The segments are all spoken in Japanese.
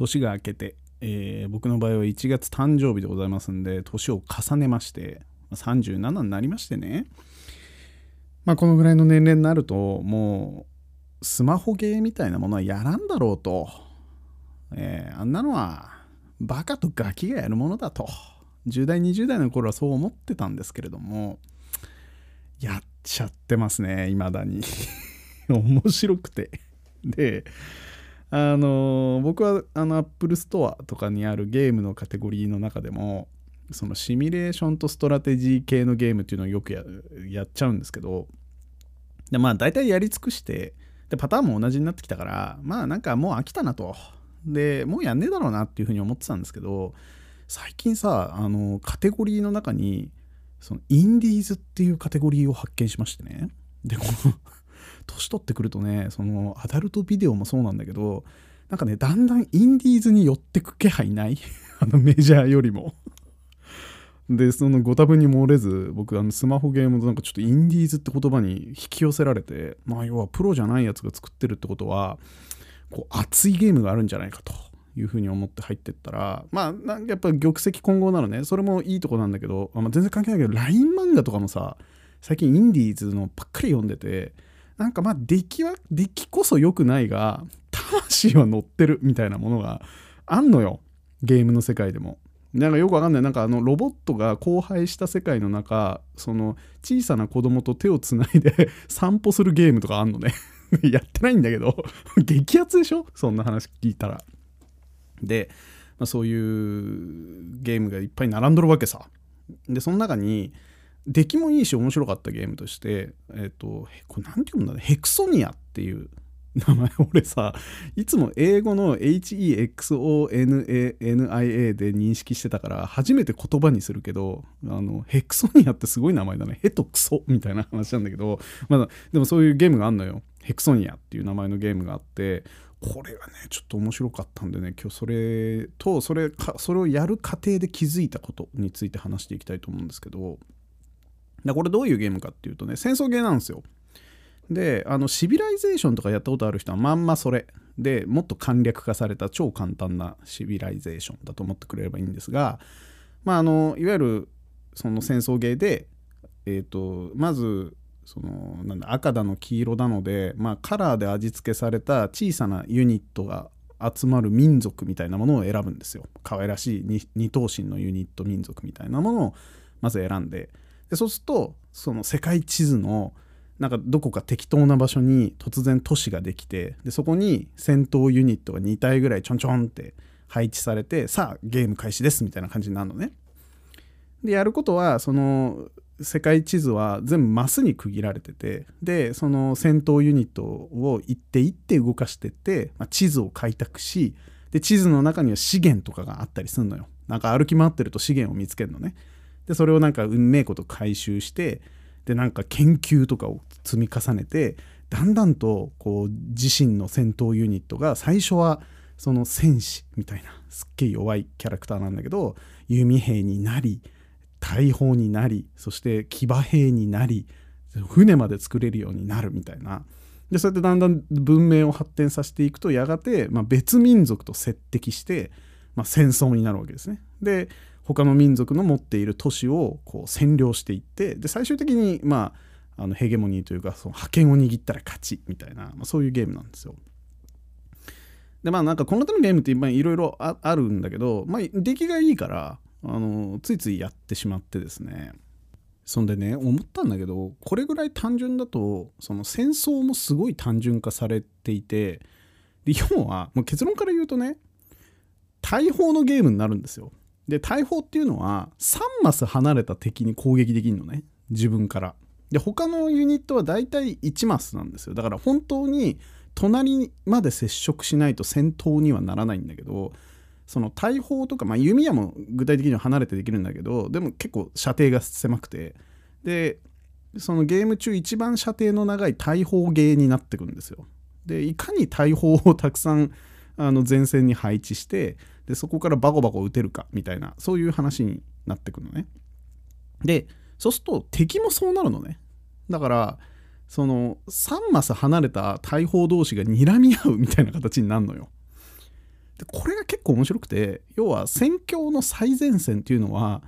年が明けて、えー僕の場合は1月誕生日でございますんで年を重ねまして37になりましてね。まあこのぐらいの年齢になるともうスマホゲーみたいなものはやらんだろうと、えーあんなのはバカとガキがやるものだと。10代20代の頃はそう思ってたんですけれどもやっちゃってますね未だに。面白くて。であの僕はあの Apple Store とかにあるゲームのカテゴリーの中でもそのシミュレーションとストラテジー系のゲームっていうのをよくやっちゃうんですけどでまあ大体やり尽くしてでパターンも同じになってきたからまあなんかもう飽きたなと。でもうやんねえだろうなっていうふうに思ってたんですけど最近さあのカテゴリーの中にそのインディーズっていうカテゴリーを発見しましてね。でこの年取ってくるとねそのアダルトビデオもそうなんだけどなんかねだんだんインディーズに寄ってく気配ない？あのメジャーよりも。でそのご多分に漏れず僕あのスマホゲームのなんかちょっとインディーズって言葉に引き寄せられてまあ要はプロじゃないやつが作ってるってことはこう熱いゲームがあるんじゃないかと。いうふうに思って入ってったらまあなんかやっぱ玉石混合なのね。それもいいとこなんだけど、まあ、全然関係ないけど LINE 漫画とかもさ最近インディーズのばっかり読んでてなんかまあ出来は出来こそ良くないが魂は乗ってるみたいなものがあんのよ。ゲームの世界でも。なんかよくわかんない。なんかあのロボットが荒廃した世界の中その小さな子供と手をつないで散歩するゲームとかあんのね。やってないんだけど激アツでしょ？そんな話聞いたら。で、まあ、そういうゲームがいっぱい並んどるわけさ。でその中に出来もいいし面白かったゲームとしてえっ、とこれなんて読むんだねヘクソニアっていう名前俺さいつも英語の HEXONIA で認識してたから初めて言葉にするけどあのヘクソニアってすごい名前だね。ヘとクソみたいな話なんだけどまだでもそういうゲームがあんのよ。ヘクソニアっていう名前のゲームがあってこれがねちょっと面白かったんでね今日それとそれかそれをやる過程で気づいたことについて話していきたいと思うんですけどだこれどういうゲームかっていうとね戦争ゲーなんですよ。であのシビライゼーションとかやったことある人はまんまそれ。でもっと簡略化された超簡単なシビライゼーションだと思ってくれればいいんですがまああのいわゆるその戦争ゲーでえっ、とまずそのなんだ赤だの黄色だので、まあ、カラーで味付けされた小さなユニットが集まる民族みたいなものを選ぶんですよ。可愛らしい二二頭身のユニット民族みたいなものをまず選んででそうするとその世界地図のなんかどこか適当な場所に突然都市ができてでそこに戦闘ユニットが2体ぐらいちょんちょんって配置されてさあゲーム開始ですみたいな感じになるのね。でやることはその世界地図は全部マスに区切られててでその戦闘ユニットを一手一手動かしてって、まあ、地図を開拓しで地図の中には資源とかがあったりするのよなんか歩き回ってると資源を見つけるのねでそれをなんか運命こと回収してでなんか研究とかを積み重ねてだんだんとこう自身の戦闘ユニットが最初はその戦士みたいなすっげえ弱いキャラクターなんだけど弓兵になり大砲になりそして騎馬兵になり船まで作れるようになるみたいなでそうやってだんだん文明を発展させていくとやがて、まあ、別民族と接敵して、まあ、戦争になるわけですね。で他の民族の持っている都市をこう占領していってで最終的に、まあ、あのヘゲモニーというかその覇権を握ったら勝ちみたいな、まあ、そういうゲームなんですよ。でまあなんかこの手のゲームっていろいろあるんだけど、まあ、出来がいいからあのついついやってしまってですねそんでね思ったんだけどこれぐらい単純だとその戦争もすごい単純化されていてで要はもう結論から言うとね大砲のゲームになるんですよで大砲っていうのは3マス離れた敵に攻撃できるのね。自分から。で他のユニットは大体1マスなんですよ。だから本当に隣まで接触しないと戦闘にはならないんだけどその大砲とか、まあ、弓矢も具体的には離れてできるんだけどでも結構射程が狭くて。でそのゲーム中一番射程の長い大砲ゲーになってくるんですよ。でいかに大砲をたくさんあの前線に配置してでそこからバコバコ撃てるかみたいなそういう話になってくるのね。でそうすると敵もそうなるのね。だからその3マス離れた大砲同士が睨み合うみたいな形になるのよ。でこれが結構面白くて要は戦況の最前線っていうのは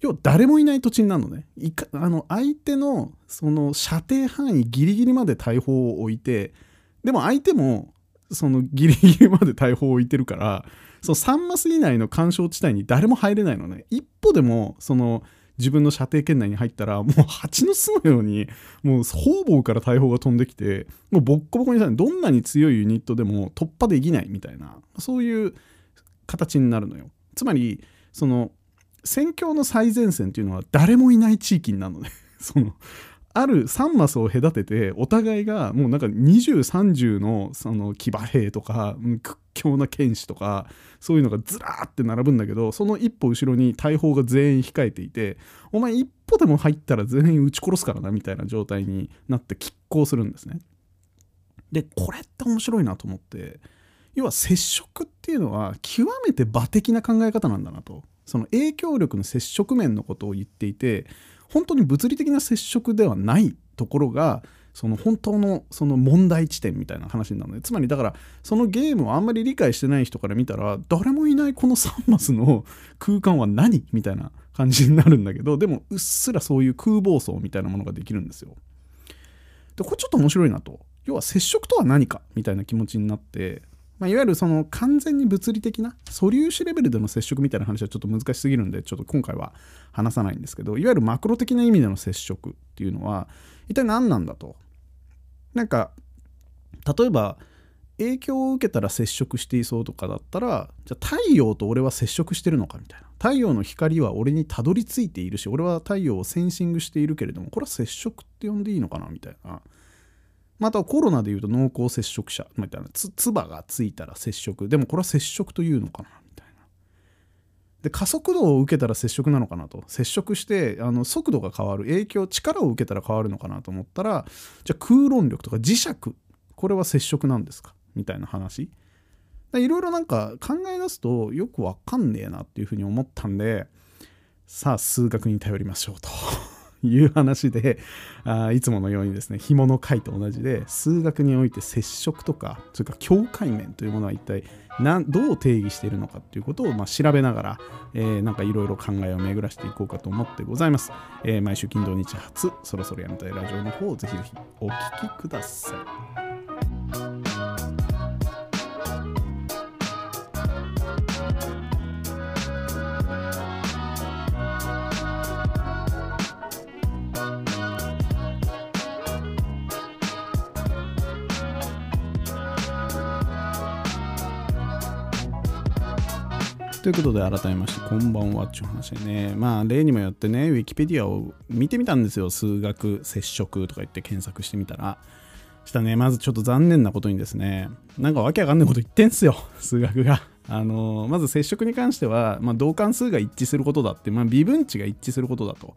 要は誰もいない土地になるのねいかあの相手のその射程範囲ギリギリまで大砲を置いてでも相手もそのギリギリまで大砲を置いてるからその3マス以内の干渉地帯に誰も入れないのね。一歩でもその自分の射程圏内に入ったらもう蜂の巣のようにもう方々から大砲が飛んできてもうボッコボコにさどんなに強いユニットでも突破できないみたいなそういう形になるのよ。つまりその戦況の最前線っていうのは誰もいない地域になるのね。そのある3マスを隔ててお互いがもうなんか2030のその騎馬兵とか屈強な剣士とかそういうのがずらーって並ぶんだけどその一歩後ろに大砲が全員控えていてお前一歩でも入ったら全員撃ち殺すからなみたいな状態になって拮抗するんですね。でこれって面白いなと思って要は接触っていうのは極めて馬的な考え方なんだなとその影響力の接触面のことを言っていて本当に物理的な接触ではないところがその本当のその問題地点みたいな話になるのでつまりだからそのゲームをあんまり理解してない人から見たら誰もいないこの3マスの空間は何みたいな感じになるんだけどでもうっすらそういう空房層みたいなものができるんですよ。でこれちょっと面白いなと要は接触とは何かみたいな気持ちになってまあ、いわゆるその完全に物理的な素粒子レベルでの接触みたいな話はちょっと難しすぎるんでちょっと今回は話さないんですけどいわゆるマクロ的な意味での接触っていうのは一体何なんだと？なんか例えば影響を受けたら接触していそうとかだったらじゃあ太陽と俺は接触してるのかみたいな。太陽の光は俺にたどり着いているし俺は太陽をセンシングしているけれどもこれは接触って呼んでいいのかなみたいな。またコロナでいうと濃厚接触者みたいなつ唾がついたら接触。でもこれは接触というのかなみたいな。で加速度を受けたら接触なのかなと。接触してあの速度が変わる。影響力を受けたら変わるのかなと思ったらじゃあ空論力とか磁石。これは接触なんですかみたいな話。いろいろなんか考え出すとよくわかんねえなっていうふうに思ったんでさあ数学に頼りましょうと。いう話であいつものようにですね紐の回と同じで数学において接触とかそれから境界面というものは一体どう定義しているのかということをまあ調べながら、えー、なんかいろいろ考えを巡らしていこうかと思ってございます、えー、毎週金土日初そろそろやめたいラジオの方をぜひぜひお聴きください。ということで改めましてこんばんはっていう話でね。まあ例にもよってねウィキペディアを見てみたんですよ。数学接触とか言って検索してみたら。したね。まずちょっと残念なことにですねなんかわけわかんないこと言ってんすよ。数学が。あのまず接触に関しては、まあ、同関数が一致することだって、まあ、微分値が一致することだと。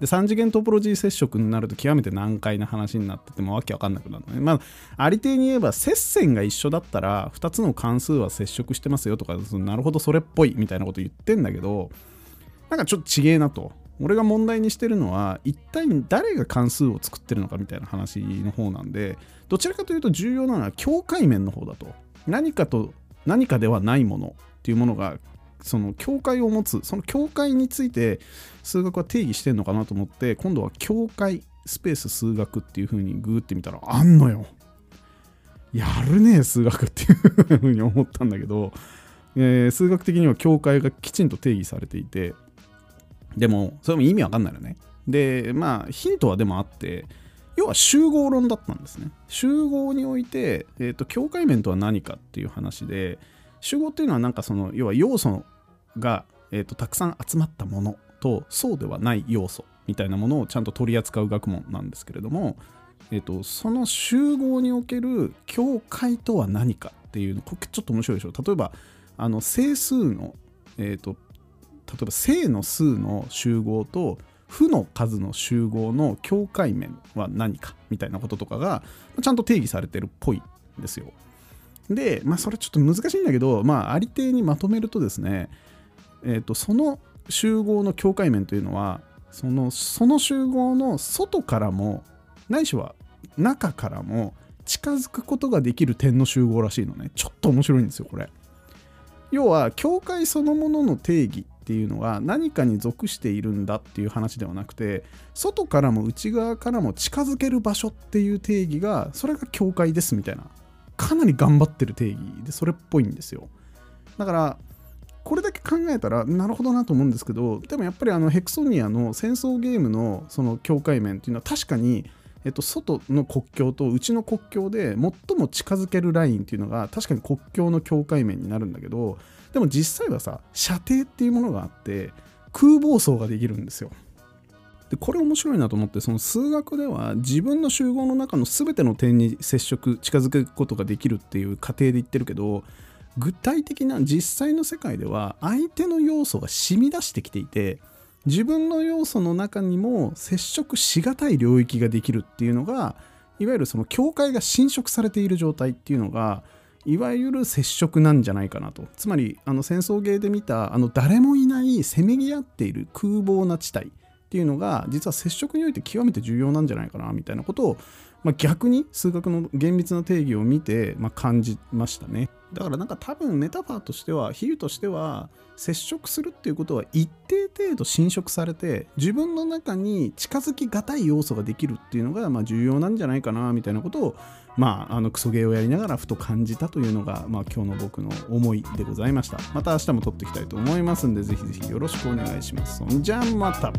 で3次元トポロジー接触になると極めて難解な話になっててもわけわかんなくなるのね。まあ、ありていに言えば接線が一緒だったら2つの関数は接触してますよとかなるほどそれっぽいみたいなこと言ってんだけどなんかちょっとちげえなと。俺が問題にしてるのは一体誰が関数を作ってるのかみたいな話の方なんでどちらかというと重要なのは境界面の方だと何かと何かではないものっていうものがその境界を持つその境界について数学は定義してんのかなと思って今度は境界スペース数学っていう風にグーって見たらあんのよ。やるね数学っていう風に思ったんだけど、えー、数学的には境界がきちんと定義されていて。でもそれも意味わかんないよね。でまあヒントはでもあって要は集合論だったんですね。集合において、えーと境界面とは何かっていう話で集合っていうのはなんかその要は要素が、えーと、たくさん集まったものとそうではない要素みたいなものをちゃんと取り扱う学問なんですけれども、えーと、その集合における境界とは何かっていうのこれちょっと面白いでしょ例えばあの整数の、えーと、例えば正の数の集合と負の数の集合の境界面は何かみたいなこととかがちゃんと定義されてるっぽいんですよ。で、まあ、それちょっと難しいんだけど、まあ、ありていにまとめるとですね、えーと、その集合の境界面というのはそのその集合の外からもないしは中からも近づくことができる点の集合らしいのね。ちょっと面白いんですよこれ。要は境界そのものの定義っていうのが何かに属しているんだっていう話ではなくて外からも内側からも近づける場所っていう定義がそれが境界ですみたいな。かなり頑張ってる定義でそれっぽいんですよだからこれだけ考えたらなるほどなと思うんですけどでもやっぱりあのヘクソニアの戦争ゲームのその境界面っていうのは確かにえっと、外の国境と内の国境で最も近づけるラインっていうのが確かに国境の境界面になるんだけどでも実際はさ射程っていうものがあって空房層ができるんですよ。でこれ面白いなと思ってその数学では自分の集合の中の全ての点に接触近づくことができるっていう過程で言ってるけど具体的な実際の世界では相手の要素が染み出してきていて自分の要素の中にも接触しがたい領域ができるっていうのがいわゆるその境界が侵食されている状態っていうのがいわゆる接触なんじゃないかなと。つまりあの戦争芸で見たあの誰もいないせめぎ合っている空洞な地帯。っていうのが実は接触において極めて重要なんじゃないかなみたいなことを、まあ、逆に数学の厳密な定義を見て、まあ、感じましたね。だからなんか多分メタファーとしては比喩としては接触するっていうことは一定程度侵食されて自分の中に近づきがたい要素ができるっていうのがまあ重要なんじゃないかなみたいなことをまあ、あのクソゲーをやりながらふと感じたというのが、まあ、今日の僕の思いでございました。また明日も撮っていきたいと思いますんで、ぜひぜひよろしくお願いします。そんじゃまた。